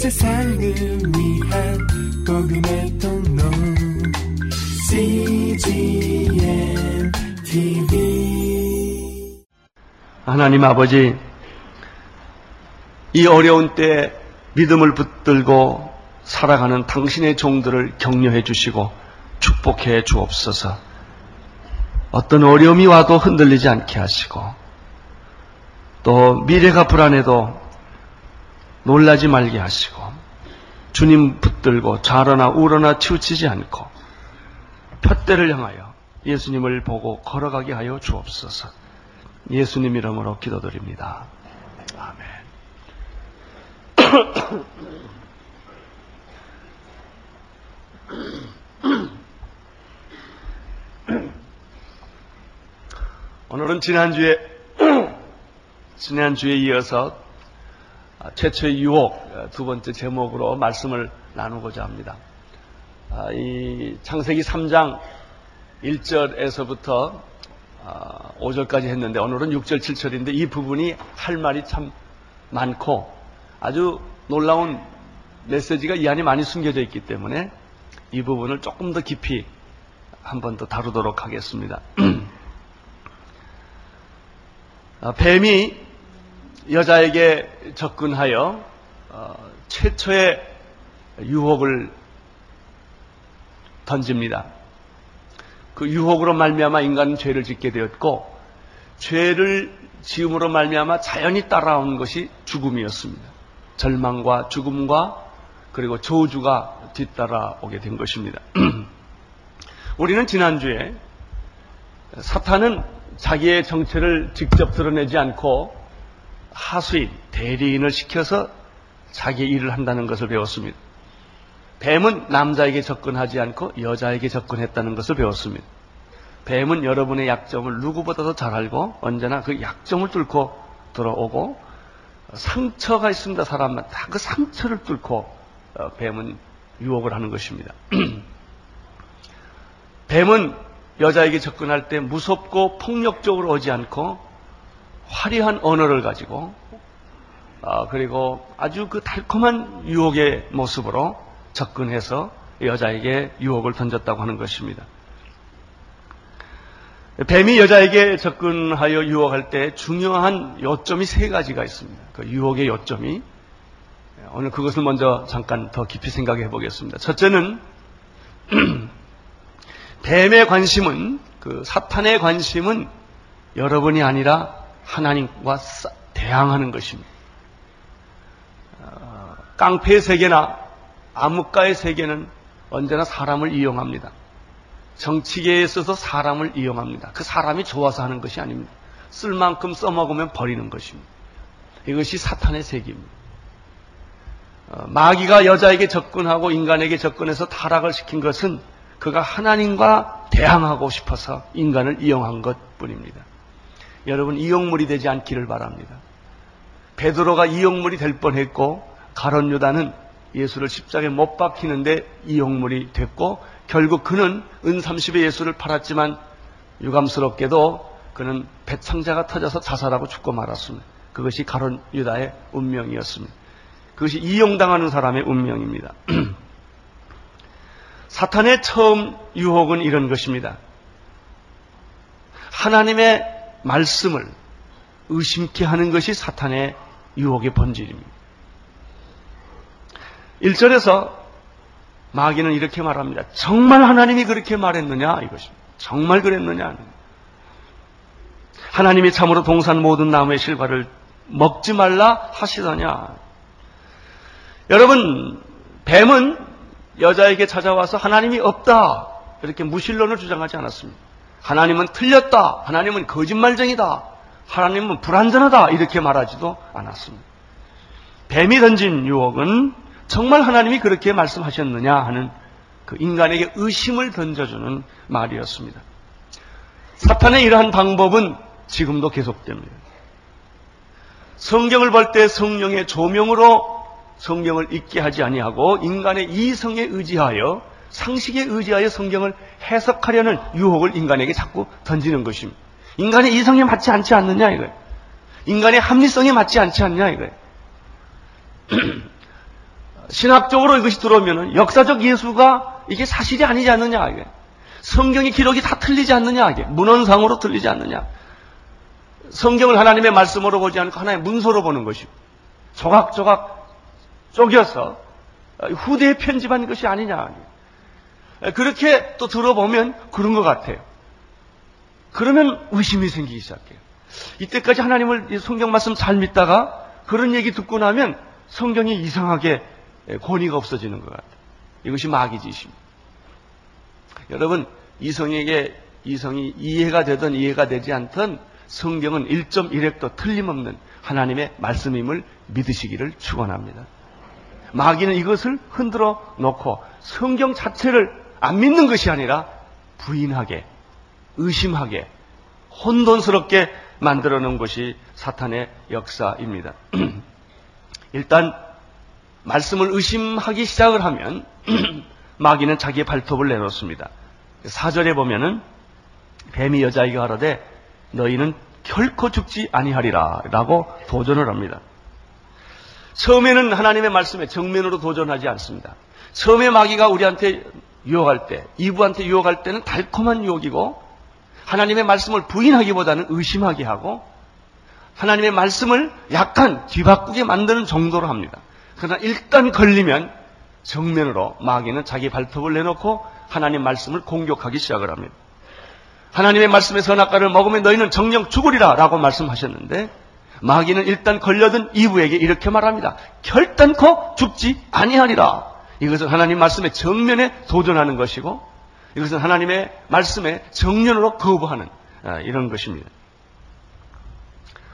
세상을 위한 복음의 통로 CGM TV 하나님 아버지, 이 어려운 때 믿음을 붙들고 살아가는 당신의 종들을 격려해 주시고 축복해 주옵소서. 어떤 어려움이 와도 흔들리지 않게 하시고 또 미래가 불안해도 놀라지 말게 하시고 주님 붙들고 좌로나 우로나 치우치지 않고 푯대를 향하여 예수님을 보고 걸어가게 하여 주옵소서. 예수님 이름으로 기도드립니다. 아멘. 오늘은 지난주에 지난주에 이어서 최초의 유혹 두 번째 제목으로 말씀을 나누고자 합니다. 아, 이 창세기 3장 1절에서부터 5절까지 했는데 오늘은 6절 7절인데 이 부분이 할 말이 참 많고 아주 놀라운 메시지가 이 안에 많이 숨겨져 있기 때문에 이 부분을 조금 더 깊이 한 번 더 다루도록 하겠습니다. 아, 뱀이 여자에게 접근하여 어, 최초의 유혹을 던집니다. 그 유혹으로 말미암아 인간은 죄를 짓게 되었고 죄를 지음으로 말미암아 자연히 따라온 것이 죽음이었습니다. 절망과 죽음과 그리고 저주가 뒤따라오게 된 것입니다. 우리는 지난주에 사탄은 자기의 정체를 직접 드러내지 않고 하수인, 대리인을 시켜서 자기의 일을 한다는 것을 배웠습니다. 뱀은 남자에게 접근하지 않고 여자에게 접근했다는 것을 배웠습니다. 뱀은 여러분의 약점을 누구보다도 잘 알고 언제나 그 약점을 뚫고 들어오고 상처가 있습니다. 사람만 다 그 상처를 뚫고 어, 뱀은 유혹을 하는 것입니다. 뱀은 여자에게 접근할 때 무섭고 폭력적으로 오지 않고 화려한 언어를 가지고 어, 그리고 아주 그 달콤한 유혹의 모습으로 접근해서 여자에게 유혹을 던졌다고 하는 것입니다. 뱀이 여자에게 접근하여 유혹할 때 중요한 요점이 세 가지가 있습니다. 그 유혹의 요점이 오늘 그것을 먼저 잠깐 더 깊이 생각해 보겠습니다. 첫째는 뱀의 관심은 그 사탄의 관심은 여러분이 아니라 하나님과 대항하는 것입니다. 어, 깡패의 세계나 암흑가의 세계는 언제나 사람을 이용합니다. 정치계에 있어서 사람을 이용합니다. 그 사람이 좋아서 하는 것이 아닙니다. 쓸 만큼 써먹으면 버리는 것입니다. 이것이 사탄의 세계입니다. 어, 마귀가 여자에게 접근하고 인간에게 접근해서 타락을 시킨 것은 그가 하나님과 대항하고 싶어서 인간을 이용한 것 뿐입니다. 여러분 이용물이 되지 않기를 바랍니다. 베드로가 이용물이 될 뻔했고 가론 유다는 예수를 십자가에 못 박히는데 이용물이 됐고 결국 그는 은 30의 예수를 팔았지만 유감스럽게도 그는 배창자가 터져서 자살하고 죽고 말았습니다. 그것이 가론 유다의 운명이었습니다. 그것이 이용당하는 사람의 운명입니다. 사탄의 처음 유혹은 이런 것입니다. 하나님의 말씀을 의심케 하는 것이 사탄의 유혹의 본질입니다. 1절에서 마귀는 이렇게 말합니다. 정말 하나님이 그렇게 말했느냐? 이것입니다. 정말 그랬느냐? 하나님이 참으로 동산 모든 나무의 실과를 먹지 말라 하시더냐? 여러분, 뱀은 여자에게 찾아와서 하나님이 없다. 이렇게 무신론을 주장하지 않았습니다. 하나님은 틀렸다. 하나님은 거짓말쟁이다. 하나님은 불완전하다. 이렇게 말하지도 않았습니다. 뱀이 던진 유혹은 정말 하나님이 그렇게 말씀하셨느냐 하는 그 인간에게 의심을 던져주는 말이었습니다. 사탄의 이러한 방법은 지금도 계속됩니다. 성경을 볼 때 성령의 조명으로 성경을 읽게 하지 아니하고 인간의 이성에 의지하여 상식에 의지하여 성경을 해석하려는 유혹을 인간에게 자꾸 던지는 것입니다. 인간의 이성에 맞지 않지 않느냐 이거예요. 인간의 합리성에 맞지 않지 않냐 이거예요. 신학적으로 이것이 들어오면은 역사적 예수가 이게 사실이 아니지 않느냐 이게 성경의 기록이 다 틀리지 않느냐 이게 문헌상으로 틀리지 않느냐 성경을 하나님의 말씀으로 보지 않고 하나의 문서로 보는 것이고 조각조각 쪼개서 후대에 편집한 것이 아니냐 그렇게 또 들어보면 그런 것 같아요. 그러면 의심이 생기기 시작해요. 이때까지 하나님을 성경 말씀 잘 믿다가 그런 얘기 듣고 나면 성경이 이상하게 권위가 없어지는 것 같아요. 이것이 마귀 짓입니다. 여러분, 이성에게 이성이 이해가 되든 이해가 되지 않든 성경은 1.1획도 틀림없는 하나님의 말씀임을 믿으시기를 축원합니다. 마귀는 이것을 흔들어 놓고 성경 자체를 안 믿는 것이 아니라 부인하게, 의심하게, 혼돈스럽게 만들어 놓은 것이 사탄의 역사입니다. 일단 말씀을 의심하기 시작을 하면 마귀는 자기의 발톱을 내놓습니다. 사절에 보면은 뱀이 여자에게 하라되 너희는 결코 죽지 아니하리라 라고 도전을 합니다. 처음에는 하나님의 말씀에 정면으로 도전하지 않습니다. 처음에 마귀가 우리한테 유혹할 때, 이부한테 유혹할 때는 달콤한 유혹이고 하나님의 말씀을 부인하기보다는 의심하게 하고 하나님의 말씀을 약간 뒤바꾸게 만드는 정도로 합니다. 그러나 일단 걸리면 정면으로 마귀는 자기 발톱을 내놓고 하나님 말씀을 공격하기 시작을 합니다. 하나님의 말씀의 선악과를 먹으면 너희는 정령 죽으리라 라고 말씀하셨는데 마귀는 일단 걸려든 이브에게 이렇게 말합니다. 결단코 죽지 아니하리라. 이것은 하나님 말씀의 정면에 도전하는 것이고 이것은 하나님의 말씀에 정면으로 거부하는 아, 이런 것입니다.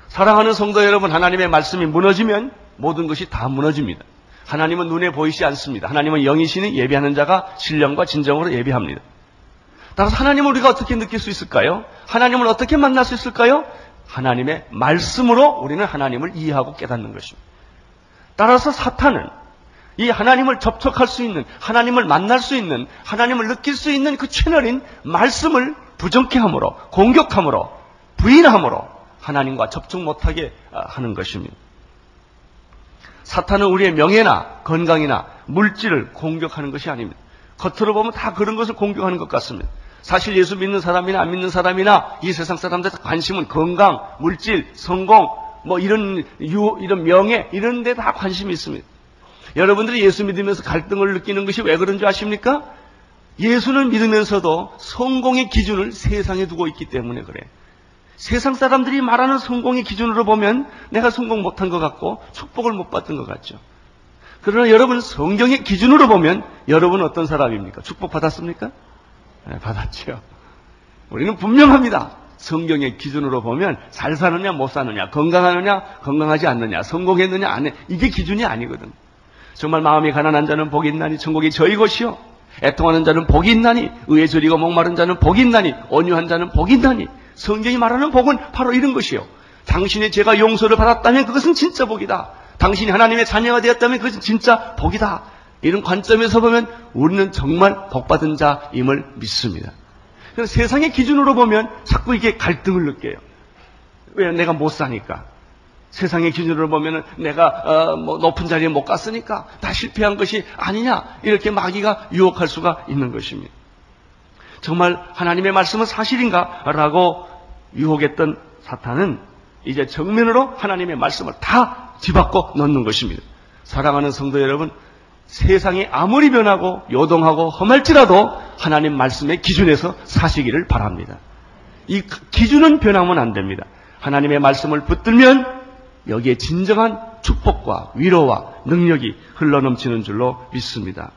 사랑하는 성도 여러분, 하나님의 말씀이 무너지면 모든 것이 다 무너집니다. 하나님은 눈에 보이지 않습니다. 하나님은 영이시니 예배하는 자가 신령과 진정으로 예배합니다. 따라서 하나님을 우리가 어떻게 느낄 수 있을까요? 하나님을 어떻게 만날 수 있을까요? 하나님의 말씀으로 우리는 하나님을 이해하고 깨닫는 것입니다. 따라서 사탄은 이 하나님을 접촉할 수 있는, 하나님을 만날 수 있는, 하나님을 느낄 수 있는 그 채널인 말씀을 부정케 함으로, 공격함으로, 부인함으로 하나님과 접촉 못하게 하는 것입니다. 사탄은 우리의 명예나 건강이나 물질을 공격하는 것이 아닙니다. 겉으로 보면 다 그런 것을 공격하는 것 같습니다. 사실 예수 믿는 사람이나 안 믿는 사람이나 이 세상 사람들 관심은 건강, 물질, 성공, 뭐 이런 유, 이런 명예 이런 데 다 관심이 있습니다. 여러분들이 예수 믿으면서 갈등을 느끼는 것이 왜 그런 줄 아십니까? 예수를 믿으면서도 성공의 기준을 세상에 두고 있기 때문에 그래. 세상 사람들이 말하는 성공의 기준으로 보면 내가 성공 못한 것 같고 축복을 못 받은 것 같죠. 그러나 여러분 성경의 기준으로 보면 여러분은 어떤 사람입니까? 축복 받았습니까? 네, 받았죠. 우리는 분명합니다. 성경의 기준으로 보면 잘 사느냐 못 사느냐 건강하느냐 건강하지 않느냐 성공했느냐 안 해. 이게 기준이 아니거든. 정말 마음이 가난한 자는 복이 있나니 천국이 저희 것이요. 애통하는 자는 복이 있나니 의에 저리고 목마른 자는 복이 있나니 온유한 자는 복이 있나니 성경이 말하는 복은 바로 이런 것이요. 당신의 죄가 용서를 받았다면 그것은 진짜 복이다. 당신이 하나님의 자녀가 되었다면 그것은 진짜 복이다. 이런 관점에서 보면 우리는 정말 복받은 자임을 믿습니다. 세상의 기준으로 보면 자꾸 이게 갈등을 느껴요. 왜 내가 못 사니까. 세상의 기준으로 보면은 내가 어, 뭐 높은 자리에 못 갔으니까 다 실패한 것이 아니냐 이렇게 마귀가 유혹할 수가 있는 것입니다. 정말 하나님의 말씀은 사실인가라고 유혹했던 사탄은 이제 정면으로 하나님의 말씀을 다 뒤바꿔 넣는 것입니다. 사랑하는 성도 여러분, 세상이 아무리 변하고 요동하고 험할지라도 하나님 말씀의 기준에서 사시기를 바랍니다. 이 기준은 변하면 안 됩니다. 하나님의 말씀을 붙들면 여기에 진정한 축복과 위로와 능력이 흘러넘치는 줄로 믿습니다.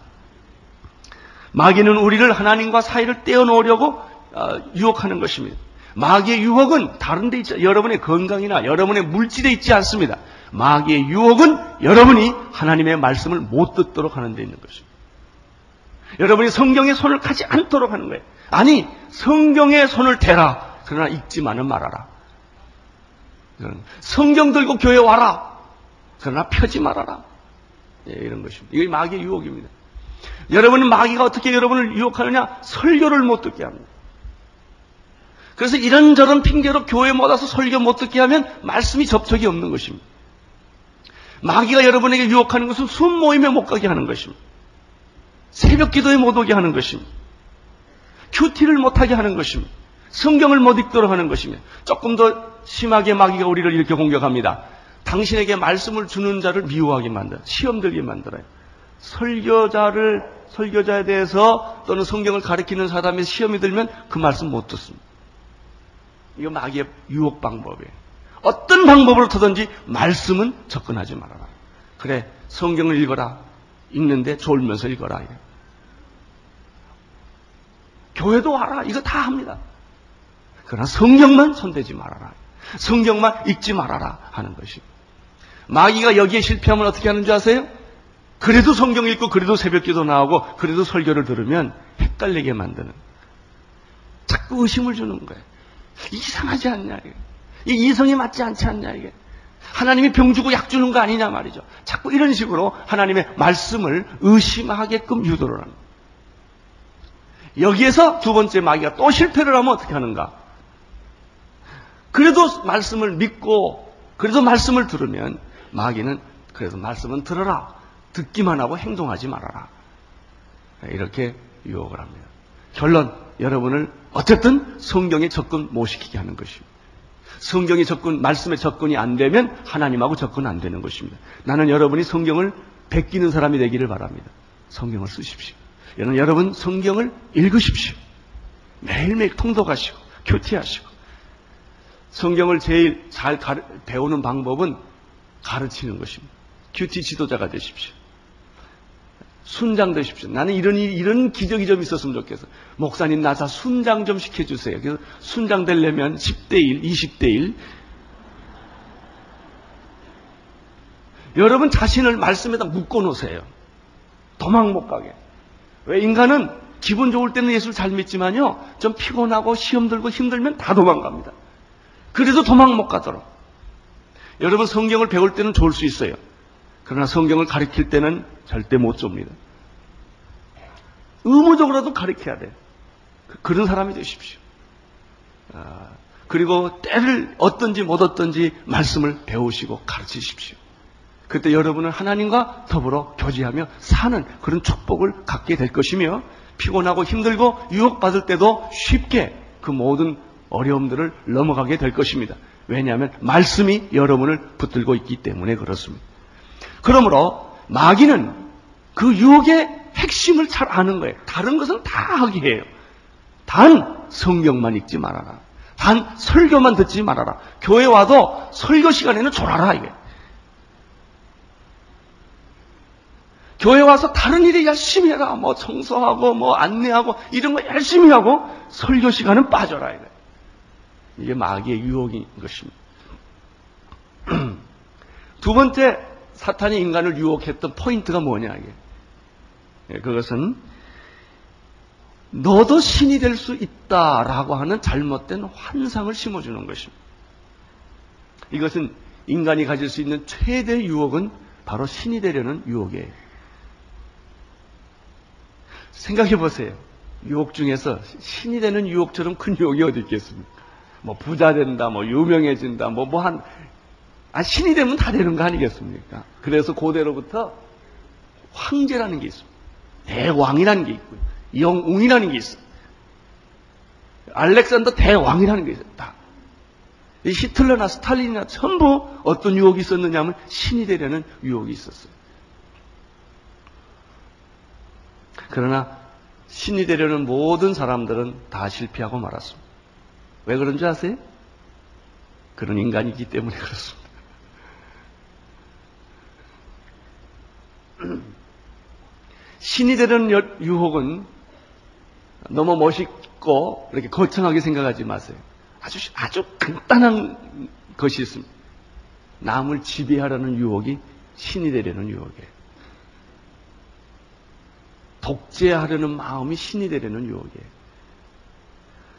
마귀는 우리를 하나님과 사이를 떼어놓으려고 어, 유혹하는 것입니다. 마귀의 유혹은 다른 데 있지, 여러분의 건강이나 여러분의 물질에 있지 않습니다. 마귀의 유혹은 여러분이 하나님의 말씀을 못 듣도록 하는 데 있는 것입니다. 여러분이 성경에 손을 가지 않도록 하는 거예요. 아니, 성경에 손을 대라. 그러나 읽지만은 말아라. 성경 들고 교회 와라. 그러나 펴지 말아라. 예, 이런 것입니다. 이게 마귀의 유혹입니다. 여러분은 마귀가 어떻게 여러분을 유혹하느냐? 설교를 못 듣게 합니다. 그래서 이런저런 핑계로 교회 못 와서 설교 못 듣게 하면 말씀이 접촉이 없는 것입니다. 마귀가 여러분에게 유혹하는 것은 숨 모임에 못 가게 하는 것입니다. 새벽 기도에 못 오게 하는 것입니다. 큐티를 못하게 하는 것입니다. 성경을 못 읽도록 하는 것입니다. 조금 더 심하게 마귀가 우리를 이렇게 공격합니다. 당신에게 말씀을 주는 자를 미워하게 만들어 시험 들게 만들어요. 설교자를 설교자에 대해서 또는 성경을 가르치는 사람이 시험이 들면 그 말씀 못 듣습니다. 이거 마귀의 유혹 방법이에요. 어떤 방법으로 터든지 말씀은 접근하지 말아라. 그래 성경을 읽어라. 읽는데 졸면서 읽어라. 교회도 와라. 이거 다 합니다. 그러나 성경만 손대지 말아라. 성경만 읽지 말아라 하는 것이. 마귀가 여기에 실패하면 어떻게 하는 줄 아세요? 그래도 성경 읽고 그래도 새벽기도 나오고 그래도 설교를 들으면 헷갈리게 만드는. 자꾸 의심을 주는 거예요. 이상하지 않냐 이게. 이 이성이 맞지 않지 않냐 이게. 하나님이 병 주고 약 주는 거 아니냐 말이죠. 자꾸 이런 식으로 하나님의 말씀을 의심하게끔 유도를 합니다. 여기에서 두 번째 마귀가 또 실패를 하면 어떻게 하는가? 그래도 말씀을 믿고 그래도 말씀을 들으면 마귀는 그래도 말씀은 들어라. 듣기만 하고 행동하지 말아라. 이렇게 유혹을 합니다. 결론 여러분을 어쨌든 성경에 접근 못 시키게 하는 것입니다. 성경에 접근, 말씀에 접근이 안 되면 하나님하고 접근 안 되는 것입니다. 나는 여러분이 성경을 베끼는 사람이 되기를 바랍니다. 성경을 쓰십시오. 여러분, 여러분 성경을 읽으십시오. 매일매일 통독하시고, 교티하시고. 성경을 제일 잘 가르, 배우는 방법은 가르치는 것입니다. 큐티 지도자가 되십시오. 순장 되십시오. 나는 이런 이런 기적이 좀 있었으면 좋겠어. 목사님 나사 순장 좀 시켜주세요. 그래서 순장 되려면 10대 1, 20대 1. 여러분 자신을 말씀에다 묶어 놓으세요. 도망 못 가게. 왜 인간은 기분 좋을 때는 예수를 잘 믿지만요. 좀 피곤하고 시험 들고 힘들면 다 도망갑니다. 그래도 도망 못 가도록. 여러분 성경을 배울 때는 좋을 수 있어요. 그러나 성경을 가르칠 때는 절대 못 줍니다. 의무적으로라도 가르쳐야 돼요. 그런 사람이 되십시오. 아, 그리고 때를 어떤지 못 어떤지 말씀을 배우시고 가르치십시오. 그때 여러분은 하나님과 더불어 교제하며 사는 그런 축복을 갖게 될 것이며 피곤하고 힘들고 유혹받을 때도 쉽게 그 모든 어려움들을 넘어가게 될 것입니다. 왜냐하면 말씀이 여러분을 붙들고 있기 때문에 그렇습니다. 그러므로 마귀는 그 유혹의 핵심을 잘 아는 거예요. 다른 것은 다 하게 해요. 단 성경만 읽지 말아라. 단 설교만 듣지 말아라. 교회 와도 설교 시간에는 졸아라 이게. 교회 와서 다른 일에 열심히 해라. 뭐 청소하고 뭐 안내하고 이런 거 열심히 하고 설교 시간은 빠져라 이게. 이게 마귀의 유혹인 것입니다. 두 번째 사탄이 인간을 유혹했던 포인트가 뭐냐 이게. 예, 그것은 너도 신이 될 수 있다라고 하는 잘못된 환상을 심어주는 것입니다. 이것은 인간이 가질 수 있는 최대 유혹은 바로 신이 되려는 유혹이에요. 생각해 보세요. 유혹 중에서 신이 되는 유혹처럼 큰 유혹이 어디 있겠습니까? 뭐 부자 된다, 뭐 유명해진다, 뭐 뭐 한, 아, 신이 되면 다 되는 거 아니겠습니까? 그래서 고대로부터 황제라는 게 있습니다. 대왕이라는 게 있고요. 영웅이라는 게 있어요. 알렉산더 대왕이라는 게 있어요. 다. 이 히틀러나 스탈린이나 전부 어떤 유혹이 있었느냐 하면 신이 되려는 유혹이 있었어요. 그러나 신이 되려는 모든 사람들은 다 실패하고 말았습니다. 왜 그런지 아세요? 그런 인간이기 때문에 그렇습니다. 신이 되는 유혹은 너무 멋있고 이렇게 거창하게 생각하지 마세요. 아주 아주 간단한 것이 있습니다. 남을 지배하려는 유혹이 신이 되려는 유혹이에요. 독재하려는 마음이 신이 되려는 유혹이에요.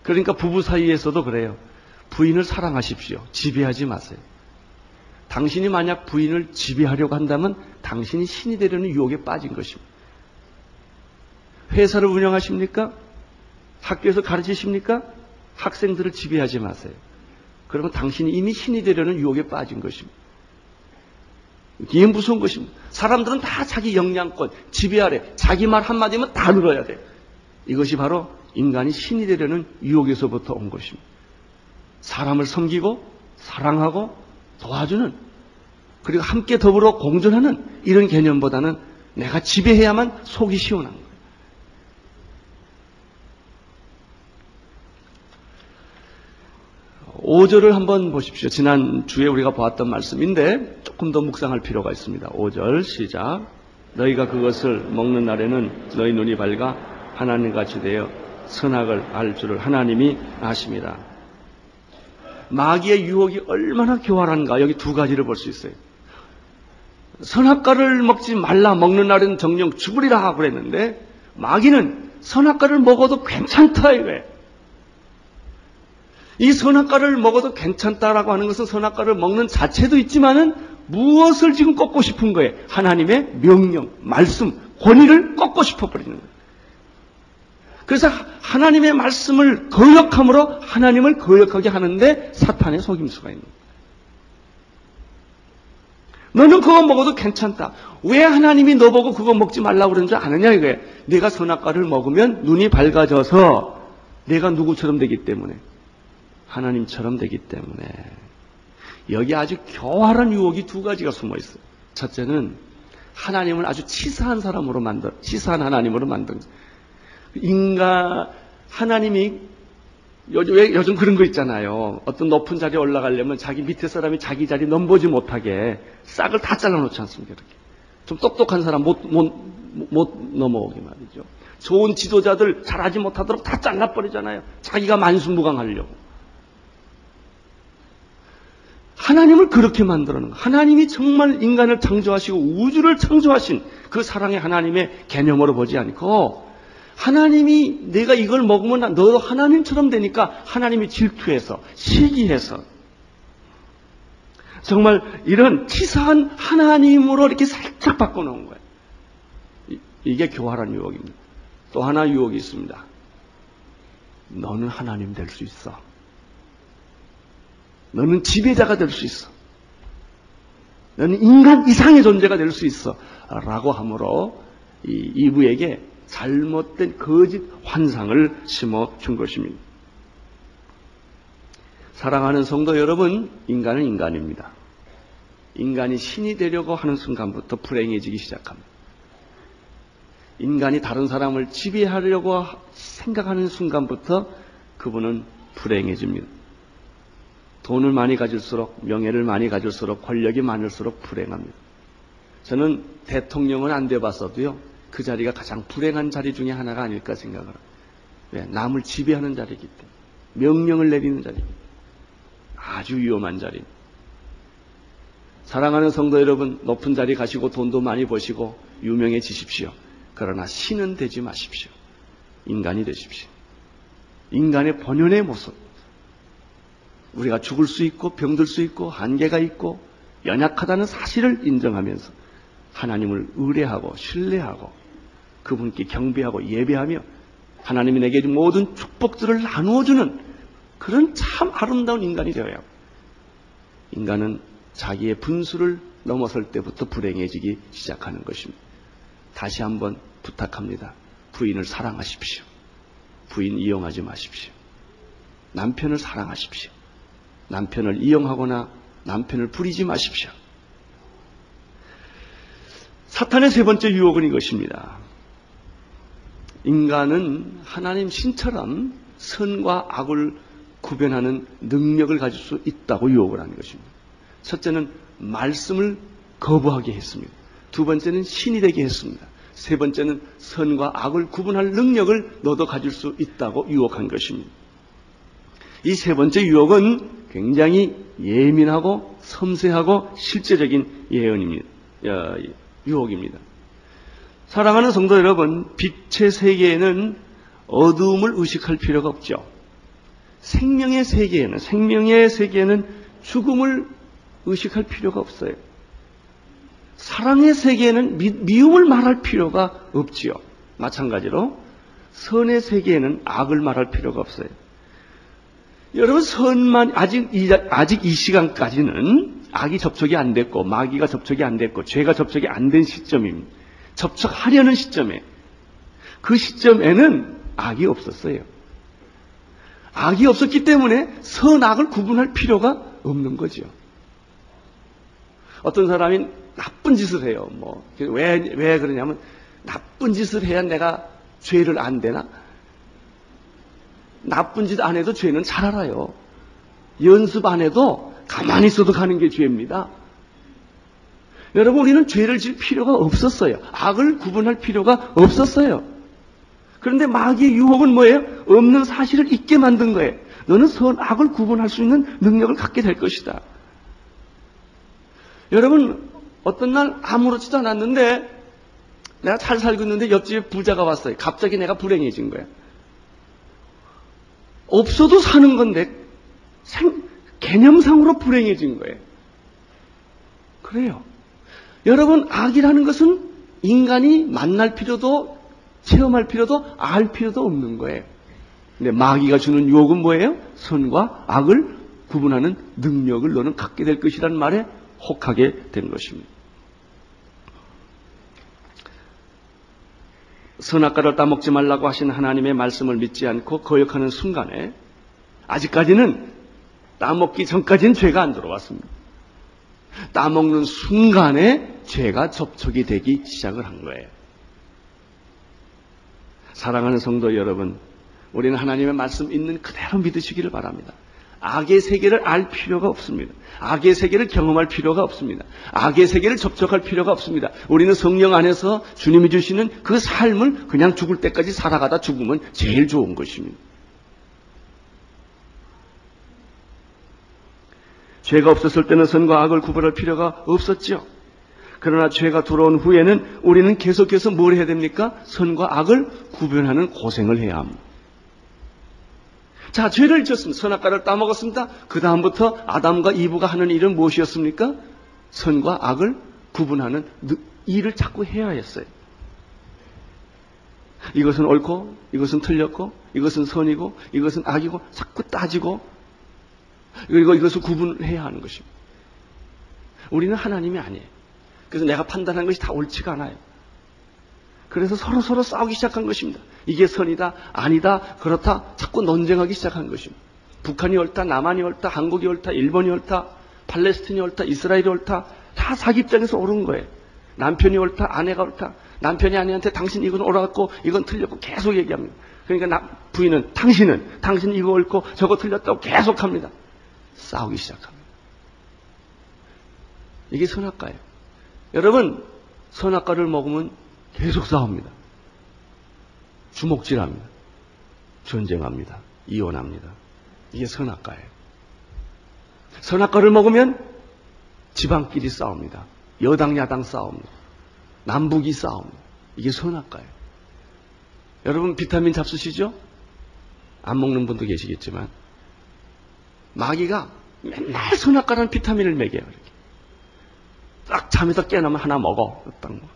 그러니까 부부 사이에서도 그래요. 부인을 사랑하십시오. 지배하지 마세요. 당신이 만약 부인을 지배하려고 한다면 당신이 신이 되려는 유혹에 빠진 것입니다. 회사를 운영하십니까? 학교에서 가르치십니까? 학생들을 지배하지 마세요. 그러면 당신이 이미 신이 되려는 유혹에 빠진 것입니다. 이게 무서운 것입니다. 사람들은 다 자기 역량권, 지배하래. 자기 말 한마디면 다 들어야 돼. 이것이 바로 인간이 신이 되려는 유혹에서부터 온 것입니다. 사람을 섬기고 사랑하고 도와주는 그리고 함께 더불어 공존하는 이런 개념보다는 내가 지배해야만 속이 시원한 거예요. 5절을 한번 보십시오. 지난 주에 우리가 보았던 말씀인데 조금 더 묵상할 필요가 있습니다. 5절 시작. 너희가 그것을 먹는 날에는 너희 눈이 밝아 하나님 같이 되어 선악을 알 줄을 하나님이 아십니다. 마귀의 유혹이 얼마나 교활한가 여기 두 가지를 볼 수 있어요. 선악과를 먹지 말라 먹는 날은 정령 죽으리라 그랬는데 마귀는 선악과를 먹어도 괜찮다 이거예요. 이 선악과를 먹어도 괜찮다라고 하는 것은 선악과를 먹는 자체도 있지만은 무엇을 지금 꺾고 싶은 거예요? 하나님의 명령, 말씀, 권위를 꺾고 싶어 버리는 거예요. 그래서 하나님의 말씀을 거역함으로 하나님을 거역하게 하는데 사탄의 속임수가 있는 거예요. 너는 그거 먹어도 괜찮다. 왜 하나님이 너 보고 그거 먹지 말라고 그러는 줄 아느냐 이거예요. 내가 선악과를 먹으면 눈이 밝아져서 내가 누구처럼 되기 때문에 하나님처럼 되기 때문에 여기 아주 교활한 유혹이 두 가지가 숨어 있어요. 첫째는 하나님을 아주 치사한 사람으로 만든 치사한 하나님으로 만든 인간 하나님이 요즘, 요즘 그런 거 있잖아요. 어떤 높은 자리에 올라가려면 자기 밑에 사람이 자기 자리 넘보지 못하게 싹을 다 잘라놓지 않습니까? 이렇게. 좀 똑똑한 사람 못, 못, 못 넘어오게 말이죠. 좋은 지도자들 잘하지 못하도록 다 잘라버리잖아요. 자기가 만수무강하려고. 하나님을 그렇게 만들어는 거. 하나님이 정말 인간을 창조하시고 우주를 창조하신 그 사랑의 하나님의 개념으로 보지 않고 하나님이 내가 이걸 먹으면 너도 하나님처럼 되니까 하나님이 질투해서 시기해서 정말 이런 치사한 하나님으로 이렇게 살짝 바꿔놓은 거예요. 이게 교활한 유혹입니다. 또 하나 유혹이 있습니다. 너는 하나님 될 수 있어. 너는 지배자가 될 수 있어. 너는 인간 이상의 존재가 될 수 있어. 라고 함으로 이 이브에게 잘못된 거짓 환상을 심어 준 것입니다. 사랑하는 성도 여러분, 인간은 인간입니다. 인간이 신이 되려고 하는 순간부터 불행해지기 시작합니다. 인간이 다른 사람을 지배하려고 생각하는 순간부터 그분은 불행해집니다. 돈을 많이 가질수록, 명예를 많이 가질수록, 권력이 많을수록 불행합니다. 저는 대통령은 안 돼봤어도요, 그 자리가 가장 불행한 자리 중에 하나가 아닐까 생각을 합니다. 왜? 남을 지배하는 자리이기 때문에. 명령을 내리는 때문에. 아주 위험한 자리. 사랑하는 성도 여러분, 높은 자리 가시고 돈도 많이 버시고 유명해지십시오. 그러나 신은 되지 마십시오. 인간이 되십시오. 인간의 본연의 모습. 우리가 죽을 수 있고 병들 수 있고 한계가 있고 연약하다는 사실을 인정하면서 하나님을 의뢰하고 신뢰하고 그분께 경배하고 예배하며 하나님이 내게 준 모든 축복들을 나누어주는 그런 참 아름다운 인간이 되어야 합니다. 인간은 자기의 분수를 넘어설 때부터 불행해지기 시작하는 것입니다. 다시 한번 부탁합니다. 부인을 사랑하십시오. 부인 이용하지 마십시오. 남편을 사랑하십시오. 남편을 이용하거나 남편을 부리지 마십시오. 사탄의 세 번째 유혹은 이것입니다. 인간은 하나님 신처럼 선과 악을 구별하는 능력을 가질 수 있다고 유혹을 하는 것입니다. 첫째는 말씀을 거부하게 했습니다. 두 번째는 신이 되게 했습니다. 세 번째는 선과 악을 구분할 능력을 너도 가질 수 있다고 유혹한 것입니다. 이 세 번째 유혹은 굉장히 예민하고 섬세하고 실제적인 예언입니다. 유혹입니다. 사랑하는 성도 여러분, 빛의 세계에는 어두움을 의식할 필요가 없죠. 생명의 세계에는, 생명의 세계에는 죽음을 의식할 필요가 없어요. 사랑의 세계에는 미, 움을 말할 필요가 없지요. 마찬가지로 선의 세계에는 악을 말할 필요가 없어요. 여러분 선만 아직 이, 아직 이 시간까지는 악이 접촉이 안 됐고 마귀가 접촉이 안 됐고 죄가 접촉이 안 된 시점입니다. 접촉하려는 시점에 그 시점에는 악이 없었어요. 악이 없었기 때문에 선악을 구분할 필요가 없는 거죠. 어떤 사람이 나쁜 짓을 해요. 뭐, 왜, 왜 그러냐면, 나쁜 짓을 해야 내가 죄를 안 되나? 나쁜 짓 안 해도 죄는 잘 알아요. 연습 안 해도 가만히 있어도 가는 게 죄입니다. 여러분, 우리는 죄를 질 필요가 없었어요. 악을 구분할 필요가 없었어요. 그런데 마귀의 유혹은 뭐예요? 없는 사실을 잊게 만든 거예요. 너는 선, 악을 구분할 수 있는 능력을 갖게 될 것이다. 여러분, 어떤 날 아무렇지도 않았는데, 내가 잘 살고 있는데 옆집에 부자가 왔어요. 갑자기 내가 불행해진 거야. 없어도 사는 건데, 생, 개념상으로 불행해진 거예요. 그래요. 여러분, 악이라는 것은 인간이 만날 필요도 체험할 필요도 알 필요도 없는 거예요. 근데 마귀가 주는 유혹은 뭐예요? 선과 악을 구분하는 능력을 너는 갖게 될 것이란 말에 혹하게 된 것입니다. 선악과를 따먹지 말라고 하신 하나님의 말씀을 믿지 않고 거역하는 순간에 아직까지는 따먹기 전까지는 죄가 안 들어왔습니다. 따먹는 순간에 죄가 접촉이 되기 시작을 한 거예요. 사랑하는 성도 여러분, 우리는 하나님의 말씀 있는 그대로 믿으시기를 바랍니다. 악의 세계를 알 필요가 없습니다. 악의 세계를 경험할 필요가 없습니다. 악의 세계를 접촉할 필요가 없습니다. 우리는 성령 안에서 주님이 주시는 그 삶을 그냥 죽을 때까지 살아가다 죽으면 제일 좋은 것입니다. 죄가 없었을 때는 선과 악을 구분할 필요가 없었죠. 그러나 죄가 들어온 후에는 우리는 계속해서 뭘 해야 됩니까? 선과 악을 구별하는 고생을 해야 합니다. 자, 죄를 지었습니다. 선악과를 따먹었습니다. 그 다음부터 아담과 이브가 하는 일은 무엇이었습니까? 선과 악을 구분하는 일을 자꾸 해야 했어요. 이것은 옳고, 이것은 틀렸고, 이것은 선이고, 이것은 악이고, 자꾸 따지고, 그리고 이것을 구분해야 하는 것입니다. 우리는 하나님이 아니에요. 그래서 내가 판단한 것이 다 옳지가 않아요. 그래서 서로 서로 싸우기 시작한 것입니다. 이게 선이다, 아니다, 그렇다, 자꾸 논쟁하기 시작한 것입니다. 북한이 옳다, 남한이 옳다, 한국이 옳다, 일본이 옳다, 팔레스틴이 옳다, 이스라엘이 옳다, 다 자기 입장에서 옳은 거예요. 남편이 옳다, 아내가 옳다, 남편이 아내한테 당신 이건 옳았고, 이건 틀렸고 계속 얘기합니다. 그러니까 나, 부인은, 당신은, 당신 이거 옳고, 저거 틀렸다고 계속 합니다. 싸우기 시작합니다. 이게 선악과예요. 여러분, 선악과를 먹으면 계속 싸웁니다. 주먹질합니다. 전쟁합니다. 이혼합니다. 이게 선악과예요. 선악과를 먹으면 지방끼리 싸웁니다. 여당, 야당 싸웁니다. 남북이 싸웁니다. 이게 선악과예요. 여러분 비타민 잡수시죠? 안 먹는 분도 계시겠지만 마귀가 맨날 선악과라는 비타민을 먹여요. 이렇게. 딱 잠에서 깨어나면 하나 먹어. 딱 먹어.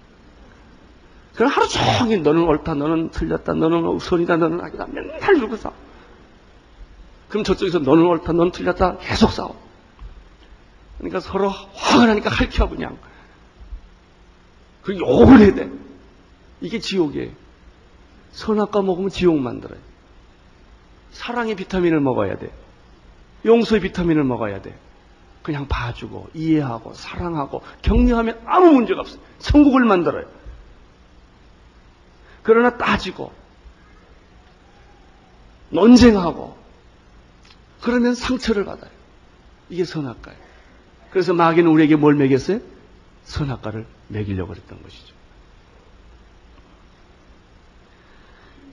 그럼 하루 종일 너는 옳다, 너는 틀렸다, 너는 선이다, 너는 악이다. 맨날 들고 싸워. 그럼 저쪽에서 너는 옳다, 너는 틀렸다 계속 싸워. 그러니까 서로 화가 나니까 할켜 그냥. 그리고 욕을 해야 돼. 이게 지옥이에요. 선악과 먹으면 지옥 만들어요. 사랑의 비타민을 먹어야 돼. 용서의 비타민을 먹어야 돼. 그냥 봐주고 이해하고 사랑하고 격려하면 아무 문제가 없어요. 천국을 만들어요. 그러나 따지고 논쟁하고 그러면 상처를 받아요. 이게 선악과예요. 그래서 마귀는 우리에게 뭘 먹였어요? 선악과를 먹이려고 그랬던 것이죠.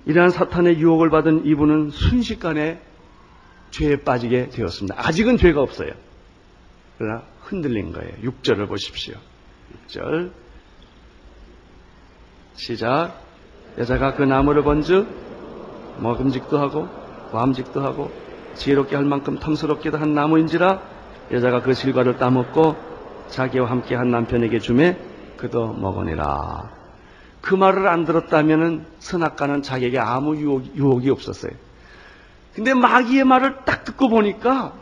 이러한 사탄의 유혹을 받은 이분은 순식간에 죄에 빠지게 되었습니다. 아직은 죄가 없어요. 그러나 흔들린 거예요. 6절을 보십시오. 6절. 시작. 여자가 그 나무를 번즉 먹음직도 하고 과음직도 하고 지혜롭게 할 만큼 탐스럽게도 한 나무인지라 여자가 그 실과를 따먹고 자기와 함께 한 남편에게 주매 그도 먹으니라. 그 말을 안 들었다면은 선악가는 자기에게 아무 유혹, 유혹이 없었어요. 근데 마귀의 말을 딱 듣고 보니까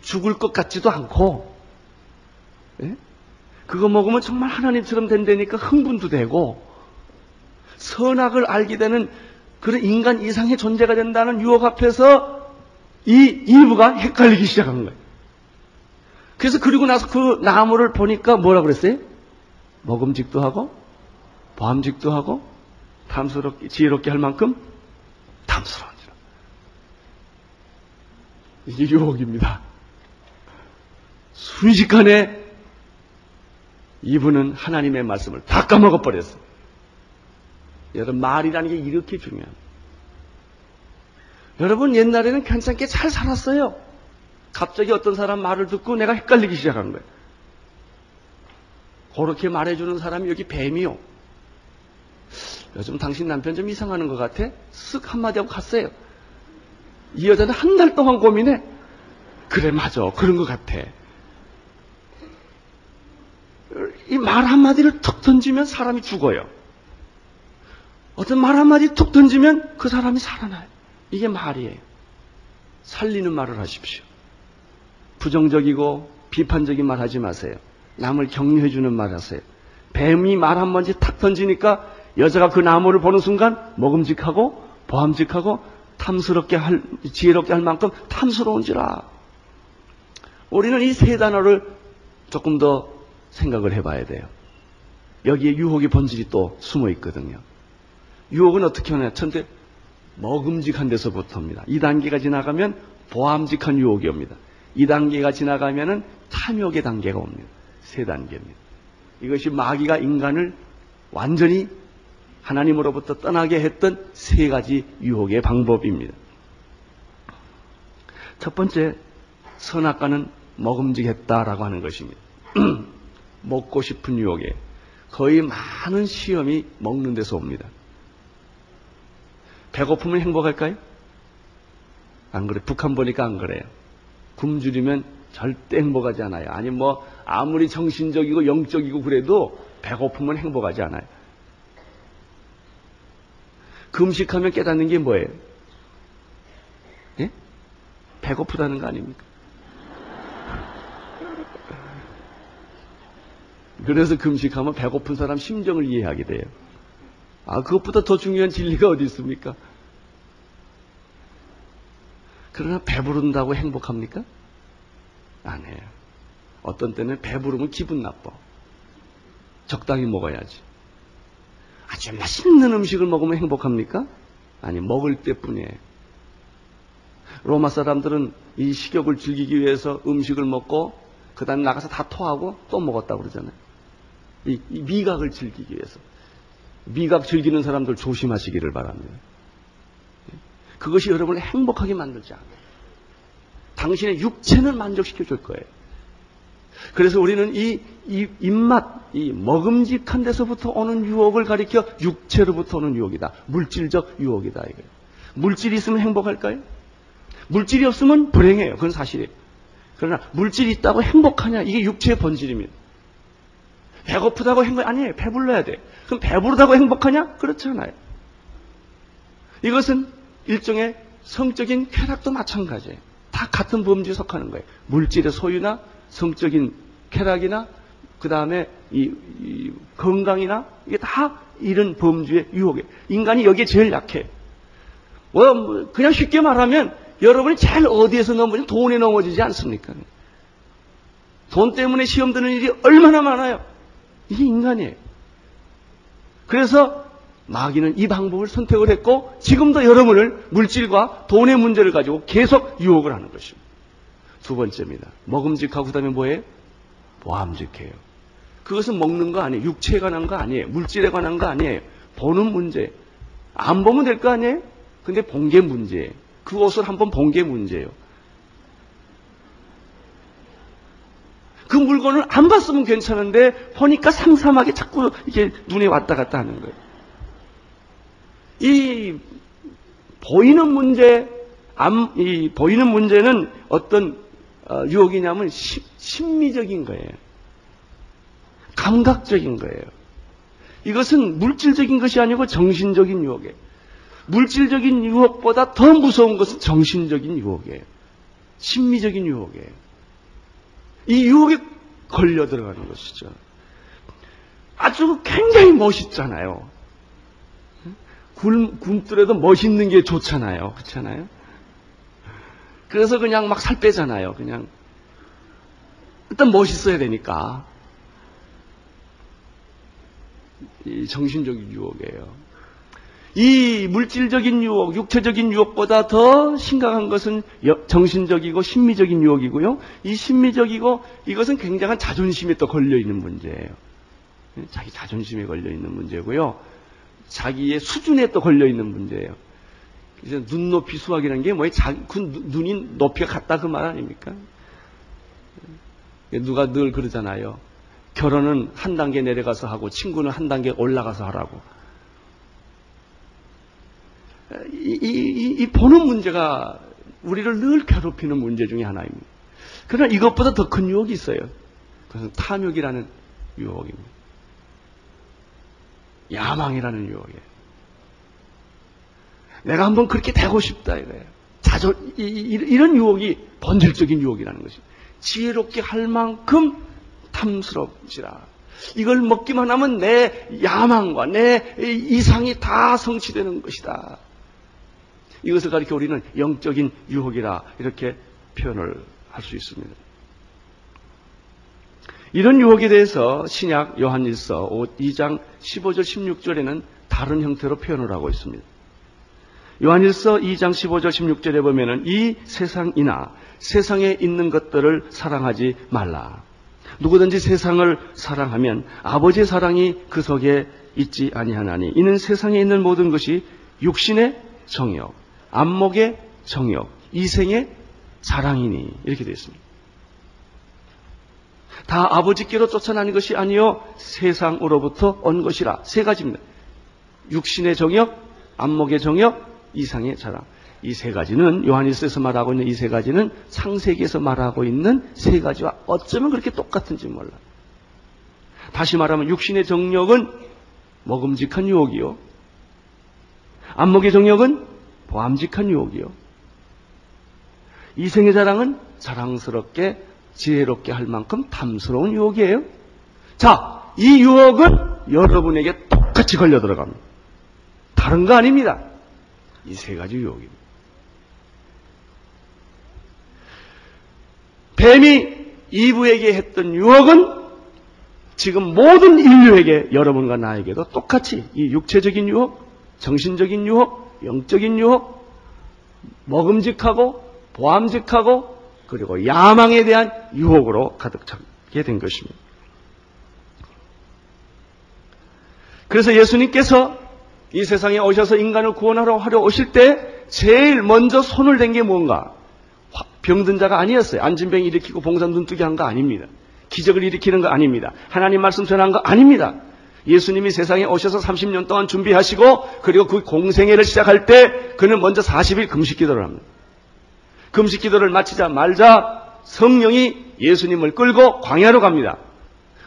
죽을 것 같지도 않고, 예? 그거 먹으면 정말 하나님처럼 된다니까 흥분도 되고, 선악을 알게 되는 그런 인간 이상의 존재가 된다는 유혹 앞에서 이 이브가 헷갈리기 시작한 거예요. 그래서 그리고 나서 그 나무를 보니까 뭐라 그랬어요? 먹음직도 하고, 보함직도 하고, 탐스럽게, 지혜롭게 할 만큼. 이게 유혹입니다. 순식간에 이분은 하나님의 말씀을 다 까먹어 버렸어요. 여러분, 말이라는 게 이렇게 중요합니다. 여러분, 옛날에는 괜찮게 잘 살았어요. 갑자기 어떤 사람 말을 듣고 내가 헷갈리기 시작한 거예요. 그렇게 말해주는 사람이 여기 뱀이요. 요즘 당신 남편 좀 이상하는 것 같아? 쓱 한마디 하고 갔어요. 이 여자는 한 달 동안 고민해. 그래, 맞아. 그런 것 같아. 이 말 한마디를 툭 던지면 사람이 죽어요. 어떤 말 한마디 툭 던지면 그 사람이 살아나요. 이게 말이에요. 살리는 말을 하십시오. 부정적이고 비판적인 말 하지 마세요. 남을 격려해주는 말 하세요. 뱀이 말 한마디 탁 던지니까 여자가 그 나무를 보는 순간 먹음직하고 보함직하고 탐스럽게 할, 지혜롭게 할 만큼 탐스러운지라. 우리는 이 세 단어를 조금 더 생각을 해봐야 돼요. 여기에 유혹의 본질이 또 숨어 있거든요. 유혹은 어떻게 하냐? 천대 먹음직한 데서부터입니다. 이 단계가 지나가면 보함직한 유혹이 옵니다. 이 단계가 지나가면은 탐욕의 단계가 옵니다. 세 단계입니다. 이것이 마귀가 인간을 완전히 하나님으로부터 떠나게 했던 세 가지 유혹의 방법입니다. 첫 번째, 선악과는 먹음직했다라고 하는 것입니다. 먹고 싶은 유혹에 거의 많은 시험이 먹는 데서 옵니다. 배고프면 행복할까요? 안 그래. 북한 보니까 안 그래요. 굶주리면 절대 행복하지 않아요. 아니 뭐 아무리 정신적이고 영적이고 그래도 배고프면 행복하지 않아요. 금식하면 깨닫는 게 뭐예요? 예? 배고프다는 거 아닙니까? 그래서 금식하면 배고픈 사람 심정을 이해하게 돼요. 아, 그것보다 더 중요한 진리가 어디 있습니까? 그러나 배부른다고 행복합니까? 아니에요. 어떤 때는 배부르면 기분 나빠. 적당히 먹어야지. 아주 맛있는 음식을 먹으면 행복합니까? 아니, 먹을 때뿐이에요. 로마 사람들은 이 식욕을 즐기기 위해서 음식을 먹고 그 다음에 나가서 다 토하고 또 먹었다고 그러잖아요. 이, 이 미각을 즐기기 위해서. 미각 즐기는 사람들 조심하시기를 바랍니다. 그것이 여러분을 행복하게 만들지 않아요. 당신의 육체는 만족시켜 줄 거예요. 그래서 우리는 이, 이 입맛, 이 먹음직한 데서부터 오는 유혹을 가리켜 육체로부터 오는 유혹이다. 물질적 유혹이다. 이거예요. 물질이 있으면 행복할까요? 물질이 없으면 불행해요. 그건 사실이에요. 그러나 물질이 있다고 행복하냐? 이게 육체의 본질입니다. 배고프다고 행복, 아니에요. 배불러야 돼. 그럼 배부르다고 행복하냐? 그렇지 않아요. 이것은 일종의 성적인 쾌락도 마찬가지예요. 다 같은 범주에 속하는 거예요. 물질의 소유나 성적인 쾌락이나 그 다음에 이, 이, 건강이나 이게 다 이런 범주의 유혹에 인간이 여기에 제일 약해. 뭐, 뭐 그냥 쉽게 말하면 여러분이 제일 어디에서 넘어지면 돈에 넘어지지 않습니까? 돈 때문에 시험 드는 일이 얼마나 많아요. 이게 인간이에요. 그래서 마귀는 이 방법을 선택을 했고 지금도 여러분을 물질과 돈의 문제를 가지고 계속 유혹을 하는 것입니다. 두 번째입니다. 먹음직하고 그다음에 뭐예요? 보함직해요. 그것은 먹는 거 아니에요. 육체에 관한 거 아니에요. 물질에 관한 거 아니에요. 보는 문제. 안 보면 될 거 아니에요? 근데 본 게 문제예요. 그 옷을 한번 본 게 문제예요. 그 물건을 안 봤으면 괜찮은데 보니까 상삼하게 자꾸 이게 눈에 왔다 갔다 하는 거예요. 이 보이는 문제, 암, 이 보이는 문제는 어떤 어, 유혹이냐면 시, 심미적인 거예요. 감각적인 거예요. 이것은 물질적인 것이 아니고 정신적인 유혹이에요. 물질적인 유혹보다 더 무서운 것은 정신적인 유혹이에요. 심미적인 유혹이에요. 이 유혹에 걸려 들어가는 것이죠. 아주 굉장히 멋있잖아요. 굶, 굶더라도 멋있는 게 좋잖아요. 그렇잖아요? 그래서 그냥 막 살 빼잖아요. 그냥. 일단 멋있어야 되니까. 이 정신적인 유혹이에요. 이 물질적인 유혹, 육체적인 유혹보다 더 심각한 것은 정신적이고 심미적인 유혹이고요. 이 심미적이고 이것은 굉장한 자존심에 또 걸려 있는 문제예요. 자기 자존심에 걸려 있는 문제고요. 자기의 수준에 또 걸려 있는 문제예요. 이제 눈높이 수학이라는 게 뭐예요? 자, 그 눈이 높이가 같다 그 말 아닙니까? 누가 늘 그러잖아요. 결혼은 한 단계 내려가서 하고 친구는 한 단계 올라가서 하라고. 이, 이, 이 보는 문제가 우리를 늘 괴롭히는 문제 중에 하나입니다. 그러나 이것보다 더 큰 유혹이 있어요. 그것은 탐욕이라는 유혹입니다. 야망이라는 유혹이에요. 내가 한번 그렇게 되고 싶다 이거예요. 자존 이, 이, 런 유혹이 본질적인 유혹이라는 것이 지혜롭게 할 만큼 탐스럽지라. 이걸 먹기만 하면 내 야망과 내 이상이 다 성취되는 것이다. 이것을 가리켜 우리는 영적인 유혹이라 이렇게 표현을 할 수 있습니다. 이런 유혹에 대해서 신약 요한일서 2장 15절 16절에는 다른 형태로 표현을 하고 있습니다. 요한일서 2장 15절 16절에 보면은 이 세상이나 세상에 있는 것들을 사랑하지 말라. 누구든지 세상을 사랑하면 아버지의 사랑이 그 속에 있지 아니하나니 이는 세상에 있는 모든 것이 육신의 정욕, 안목의 정욕, 이생의 자랑이니 이렇게 되어 있습니다. 다 아버지께로 쫓아나는 것이 아니요 세상으로부터 온 것이라 세 가지입니다. 육신의 정욕, 안목의 정욕, 이상의 자랑. 이 세 가지는 요한일서에서 말하고 있는 이 세 가지는 창세기에서 말하고 있는 세 가지와 어쩌면 그렇게 똑같은지 몰라. 다시 말하면 육신의 정력은 먹음직한 유혹이요. 안목의 정력은 보암직한 유혹이요. 이생의 자랑은 자랑스럽게 지혜롭게 할 만큼 탐스러운 유혹이에요. 자, 이 유혹은 여러분에게 똑같이 걸려 들어갑니다. 다른 거 아닙니다. 이 세 가지 유혹입니다. 뱀이 이브에게 했던 유혹은 지금 모든 인류에게 여러분과 나에게도 똑같이 이 육체적인 유혹, 정신적인 유혹, 영적인 유혹, 먹음직하고 보암직하고 그리고 야망에 대한 유혹으로 가득 차게 된 것입니다. 그래서 예수님께서 이 세상에 오셔서 인간을 구원하러 하려 오실 때 제일 먼저 손을 댄 게 뭔가? 병든 자가 아니었어요. 안진병 일으키고 봉산 눈뜨기 한 거 아닙니다. 기적을 일으키는 거 아닙니다. 하나님 말씀 전한 거 아닙니다. 예수님이 세상에 오셔서 30년 동안 준비하시고 그리고 그 공생애를 시작할 때 그는 먼저 40일 금식 기도를 합니다. 금식 기도를 마치자 말자 성령이 예수님을 끌고 광야로 갑니다.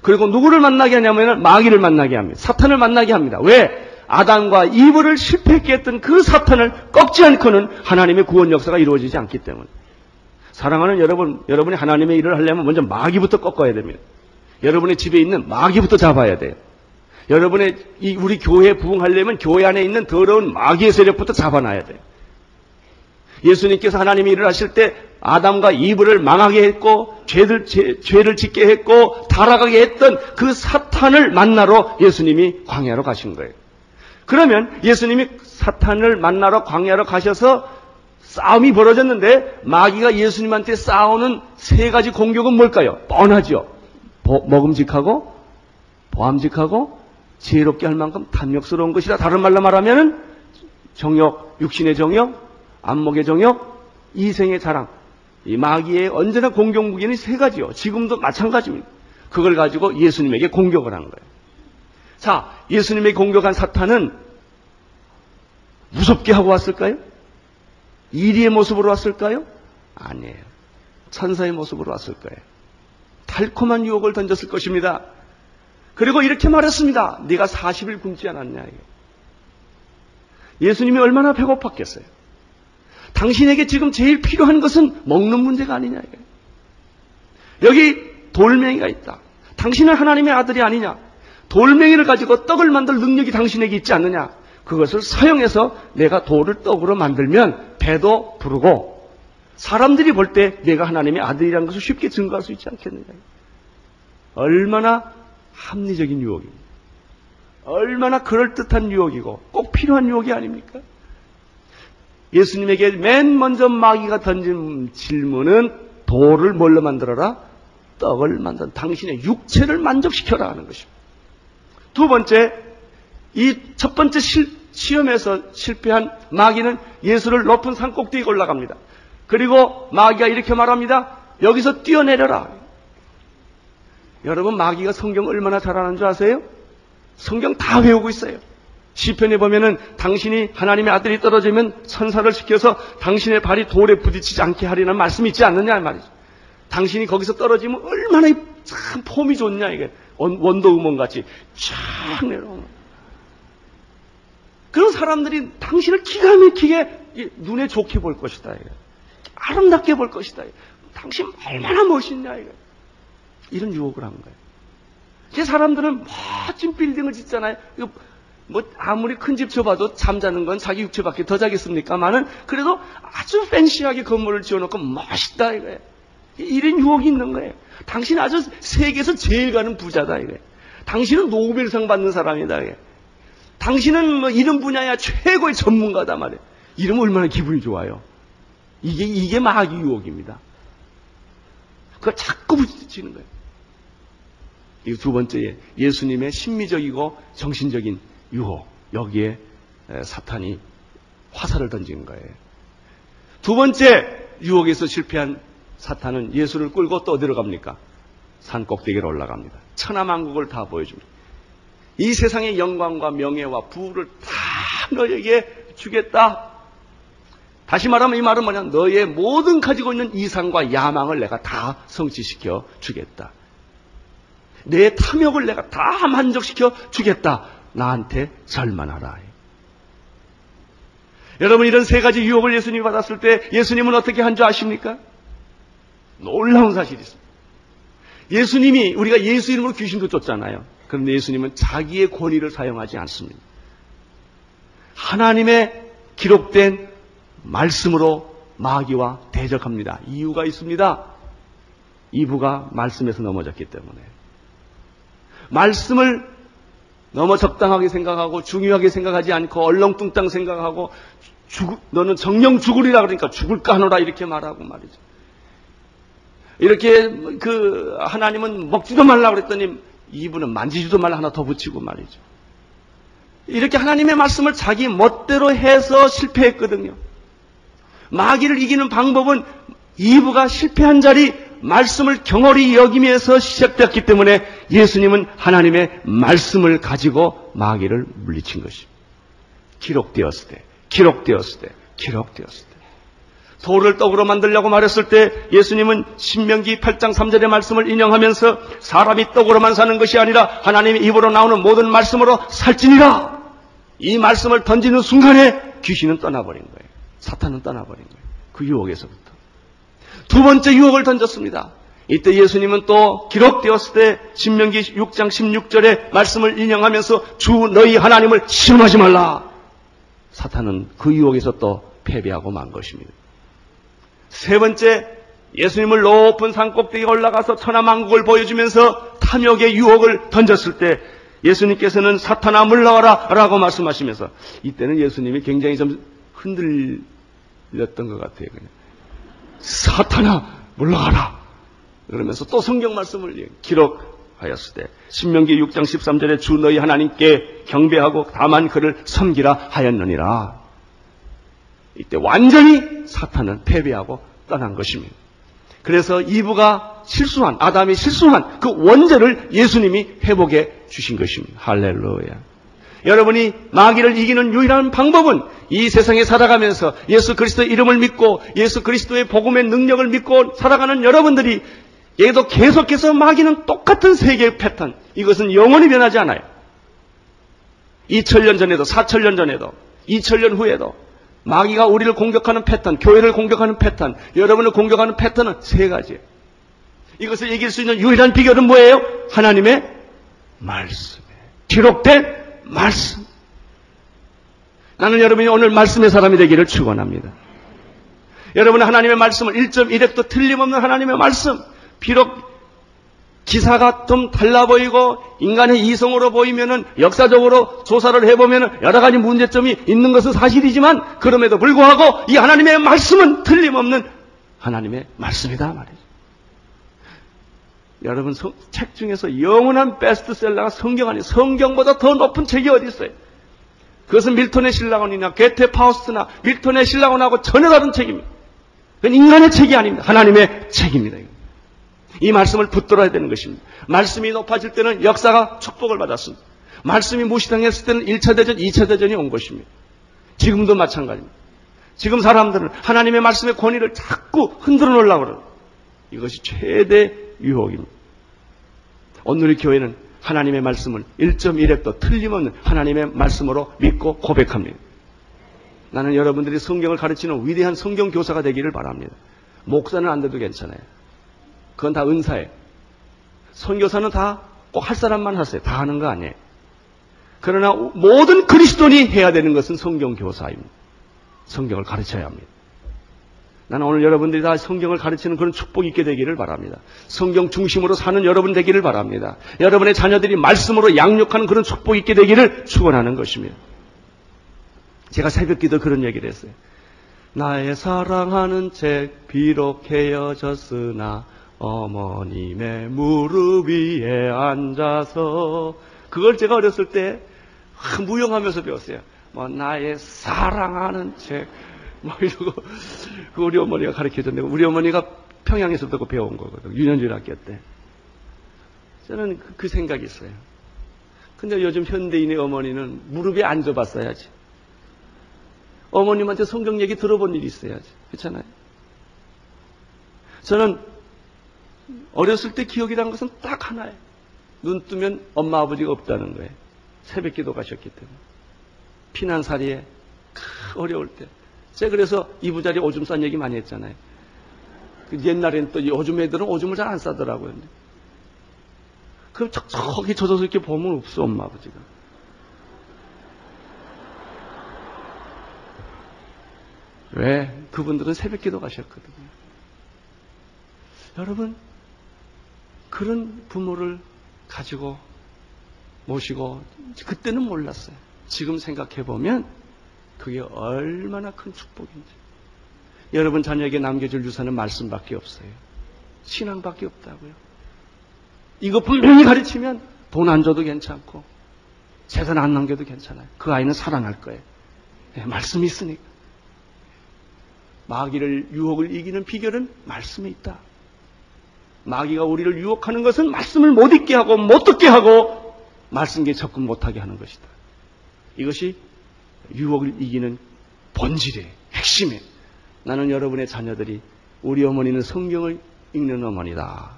그리고 누구를 만나게 하냐면 마귀를 만나게 합니다. 사탄을 만나게 합니다. 왜? 아담과 이브를 실패했게 했던 그 사탄을 꺾지 않고는 하나님의 구원 역사가 이루어지지 않기 때문에. 사랑하는 여러분, 여러분이 하나님의 일을 하려면 먼저 마귀부터 꺾어야 됩니다. 여러분의 집에 있는 마귀부터 잡아야 돼요. 여러분의 이 우리 교회에 부흥하려면 교회 안에 있는 더러운 마귀의 세력부터 잡아놔야 돼요. 예수님께서 하나님의 일을 하실 때 아담과 이브를 망하게 했고 죄를, 죄, 죄를 짓게 했고 타락하게 했던 그 사탄을 만나러 예수님이 광야로 가신 거예요. 그러면 예수님이 사탄을 만나러 광야로 가셔서 싸움이 벌어졌는데 마귀가 예수님한테 싸우는 세 가지 공격은 뭘까요? 뻔하죠. 보, 먹음직하고 보암직하고 지혜롭게 할 만큼 탐욕스러운 것이다. 다른 말로 말하면 정욕, 육신의 정욕, 안목의 정욕, 이생의 자랑. 이 마귀의 언제나 공격 무기는 세 가지요. 지금도 마찬가지입니다. 그걸 가지고 예수님에게 공격을 한 거예요. 자, 예수님의 공격한 사탄은 무섭게 하고 왔을까요? 이리의 모습으로 왔을까요? 아니에요. 천사의 모습으로 왔을 거예요. 달콤한 유혹을 던졌을 것입니다. 그리고 이렇게 말했습니다. 네가 40일 굶지 않았냐. 예수님이 얼마나 배고팠겠어요. 당신에게 지금 제일 필요한 것은 먹는 문제가 아니냐. 여기 돌멩이가 있다. 당신은 하나님의 아들이 아니냐? 돌멩이를 가지고 떡을 만들 능력이 당신에게 있지 않느냐? 그것을 사용해서 내가 돌을 떡으로 만들면 배도 부르고 사람들이 볼 때 내가 하나님의 아들이라는 것을 쉽게 증거할 수 있지 않겠느냐? 얼마나 합리적인 유혹입니다. 얼마나 그럴듯한 유혹이고 꼭 필요한 유혹이 아닙니까? 예수님에게 맨 먼저 마귀가 던진 질문은 돌을 뭘로 만들어라? 떡을 만든 당신의 육체를 만족시켜라 하는 것입니다. 두 번째, 이 첫 번째 실, 시험에서 실패한 마귀는 예수를 높은 산 꼭대기에 올라갑니다. 그리고 마귀가 이렇게 말합니다. 여기서 뛰어내려라. 여러분 마귀가 성경 얼마나 잘하는 줄 아세요? 성경 다 외우고 있어요. 시편에 보면은 당신이 하나님의 아들이 떨어지면 천사를 시켜서 당신의 발이 돌에 부딪히지 않게 하리는 말씀이 있지 않느냐 말이죠. 당신이 거기서 떨어지면 얼마나 참 폼이 좋냐 이게 원더우먼 같이 쫙 내려오는. 그런 사람들이 당신을 기가 막히게 눈에 좋게 볼 것이다. 이게. 아름답게 볼 것이다. 이게. 당신 얼마나 멋있냐 이게. 이런 유혹을 한 거예요. 제 사람들은 멋진 빌딩을 짓잖아요. 이거 뭐 아무리 큰 집 줘봐도 잠자는 건 자기 육체밖에 더 자겠습니까만은 그래도 아주 팬시하게 건물을 지어놓고 멋있다 이거예요. 이런 유혹이 있는 거예요. 당신 아주 세계에서 제일 가는 부자다 이거예요. 당신은 노벨상 받는 사람이다 이게. 당신은 뭐 이런 분야야 최고의 전문가다 말이에요. 이러면 얼마나 기분이 좋아요. 이게 이게 마귀 유혹입니다. 그거 자꾸 부딪히는 거예요. 이 두 번째 예수님의 심미적이고 정신적인 유혹 여기에 사탄이 화살을 던진 거예요. 두 번째 유혹에서 실패한 사탄은 예수를 끌고 또 어디로 갑니까? 산 꼭대기로 올라갑니다. 천하만국을 다 보여줍니다. 이 세상의 영광과 명예와 부를 다 너에게 주겠다. 다시 말하면 이 말은 뭐냐? 너의 모든 가지고 있는 이상과 야망을 내가 다 성취시켜 주겠다. 내 탐욕을 내가 다 만족시켜 주겠다. 나한테 절만하라. 여러분 이런 세 가지 유혹을 예수님이 받았을 때 예수님은 어떻게 한 줄 아십니까? 놀라운 사실이 있습니다. 예수님이 우리가 예수 이름으로 귀신도 쫓잖아요. 그런데 예수님은 자기의 권위를 사용하지 않습니다. 하나님의 기록된 말씀으로 마귀와 대적합니다. 이유가 있습니다. 이부가 말씀에서 넘어졌기 때문에. 말씀을 너무 적당하게 생각하고 중요하게 생각하지 않고 얼렁뚱땅 생각하고 죽, 너는 정령 죽으리라 그러니까 죽을까 하노라 이렇게 말하고 말이죠. 이렇게 그 하나님은 먹지도 말라 그랬더니 이분은 만지지도 말라 하나 더 붙이고 말이죠. 이렇게 하나님의 말씀을 자기 멋대로 해서 실패했거든요. 마귀를 이기는 방법은 이브가 실패한 자리 말씀을 경홀히 여기면서 시작되었기 때문에 예수님은 하나님의 말씀을 가지고 마귀를 물리친 것입니다. 기록되었을 때, 기록되었을 때, 기록되었을 때. 돌을 떡으로 만들려고 말했을 때 예수님은 신명기 8장 3절의 말씀을 인용하면서 사람이 떡으로만 사는 것이 아니라 하나님의 입으로 나오는 모든 말씀으로 살지니라. 이 말씀을 던지는 순간에 귀신은 떠나버린 거예요. 사탄은 떠나버린 거예요. 그 유혹에서부터. 두 번째 유혹을 던졌습니다. 이때 예수님은 또 기록되었을 때 신명기 6장 16절의 말씀을 인용하면서 주 너희 하나님을 시험하지 말라. 사탄은 그 유혹에서 또 패배하고 만 것입니다. 세 번째 예수님을 높은 산 꼭대기에 올라가서 천하만국을 보여주면서 탐욕의 유혹을 던졌을 때 예수님께서는 사탄아 물러와라 라고 말씀하시면서 이때는 예수님이 굉장히 좀 흔들렸던 것 같아요. 그냥. 사탄아 물러가라 그러면서 또 성경 말씀을 기록하였을 때 신명기 6장 13절에 주 너희 하나님께 경배하고 다만 그를 섬기라 하였느니라 이때 완전히 사탄은 패배하고 떠난 것입니다. 그래서 이브가 실수한 아담이 실수한 그 원죄를 예수님이 회복해 주신 것입니다. 할렐루야. 여러분이 마귀를 이기는 유일한 방법은 이 세상에 살아가면서 예수 그리스도의 이름을 믿고 예수 그리스도의 복음의 능력을 믿고 살아가는 여러분들이 얘도 계속해서 마귀는 똑같은 세계의 패턴 이것은 영원히 변하지 않아요. 2000년 전에도 4000년 전에도 2000년 후에도 마귀가 우리를 공격하는 패턴, 교회를 공격하는 패턴, 여러분을 공격하는 패턴은 세 가지예요. 이것을 이길 수 있는 유일한 비결은 뭐예요? 하나님의 말씀에 기록된 말씀. 나는 여러분이 오늘 말씀의 사람이 되기를 축원합니다. 여러분은 하나님의 말씀을 1.1핵도 틀림없는 하나님의 말씀. 비록 기사가 좀 달라 보이고 인간의 이성으로 보이면은 역사적으로 조사를 해보면은 여러 가지 문제점이 있는 것은 사실이지만 그럼에도 불구하고 이 하나님의 말씀은 틀림없는 하나님의 말씀이다 말이죠. 여러분 성, 책 중에서 영원한 베스트셀러가 성경 아니 성경보다 더 높은 책이 어디 있어요? 그것은 밀톤의 신라곤이나 게테 파우스트나 밀톤의 신라곤하고 전혀 다른 책입니다. 그건 인간의 책이 아닙니다. 하나님의 책입니다. 이 말씀을 붙들어야 되는 것입니다. 말씀이 높아질 때는 역사가 축복을 받았습니다. 말씀이 무시당했을 때는 1차 대전, 2차 대전이 온 것입니다. 지금도 마찬가지입니다. 지금 사람들은 하나님의 말씀의 권위를 자꾸 흔들어 놓으려고 그래요. 이것이 최대 유혹입니다. 오늘 의 교회는 하나님의 말씀을 1.1핵도 틀림없는 하나님의 말씀으로 믿고 고백합니다. 나는 여러분들이 성경을 가르치는 위대한 성경 교사가 되기를 바랍니다. 목사는 안 돼도 괜찮아요. 그건 다 은사예요. 선교사는 다 꼭 할 사람만 하세요. 다 하는 거 아니에요. 그러나 모든 그리스도인이 해야 되는 것은 성경 교사입니다. 성경을 가르쳐야 합니다. 나는 오늘 여러분들이 다 성경을 가르치는 그런 축복이 있게 되기를 바랍니다. 성경 중심으로 사는 여러분 되기를 바랍니다. 여러분의 자녀들이 말씀으로 양육하는 그런 축복이 있게 되기를 축원하는 것입니다. 제가 새벽 기도 그런 얘기를 했어요. 나의 사랑하는 책 비록 헤어졌으나 어머님의 무릎 위에 앉아서 그걸 제가 어렸을 때 무용하면서 배웠어요. 뭐 나의 사랑하는 책, 뭐 이러고 그 우리 어머니가 가르쳐줬는데 우리 어머니가 평양에서 듣고 배운 거거든. 유년중 학교 때. 저는 그, 그 생각이 있어요. 근데 요즘 현대인의 어머니는 무릎에 앉아봤어야지. 어머님한테 성경 얘기 들어본 일이 있어야지. 그렇잖아요. 저는 어렸을 때 기억이란 것은 딱 하나예요. 눈 뜨면 엄마 아버지가 없다는 거예요. 새벽 기도 가셨기 때문에. 피난살이에 어려울 때. 제가 그래서 이부자리 오줌 싼 얘기 많이 했잖아요. 그 옛날엔 또 요즘 애들은 오줌을 잘 안 싸더라고요. 그 척척하게 젖어서 이렇게 보면 없어, 엄마 아버지가. 왜? 그분들은 새벽 기도 가셨거든요. 여러분, 그런 부모를 가지고 모시고 그때는 몰랐어요. 지금 생각해 보면 그게 얼마나 큰 축복인지. 여러분 자녀에게 남겨줄 유산은 말씀밖에 없어요. 신앙밖에 없다고요. 이거 분명히 가르치면 돈 안 줘도 괜찮고 재산 안 남겨도 괜찮아요. 그 아이는 살아날 거예요. 네, 말씀이 있으니까. 마귀를 유혹을 이기는 비결은 말씀에 있다. 마귀가 우리를 유혹하는 것은 말씀을 못 읽게 하고 못 듣게 하고 말씀에 접근 못하게 하는 것이다. 이것이 유혹을 이기는 본질의 핵심에 나는 여러분의 자녀들이 우리 어머니는 성경을 읽는 어머니다.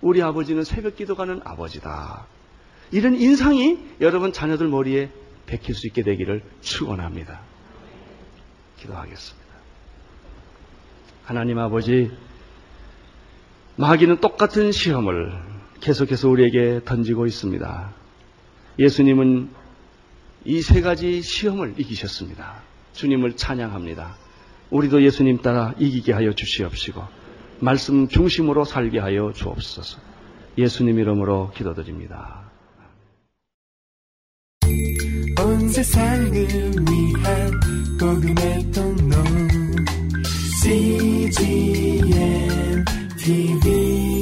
우리 아버지는 새벽 기도 가는 아버지다. 이런 인상이 여러분 자녀들 머리에 베낄 수 있게 되기를 축원합니다. 기도하겠습니다. 하나님 아버지 마귀는 똑같은 시험을 계속해서 우리에게 던지고 있습니다. 예수님은 이 세 가지 시험을 이기셨습니다. 주님을 찬양합니다. 우리도 예수님 따라 이기게 하여 주시옵시고 말씀 중심으로 살게 하여 주옵소서. 예수님 이름으로 기도드립니다. 온 세상을 위한 복음의 통로 CGM TV.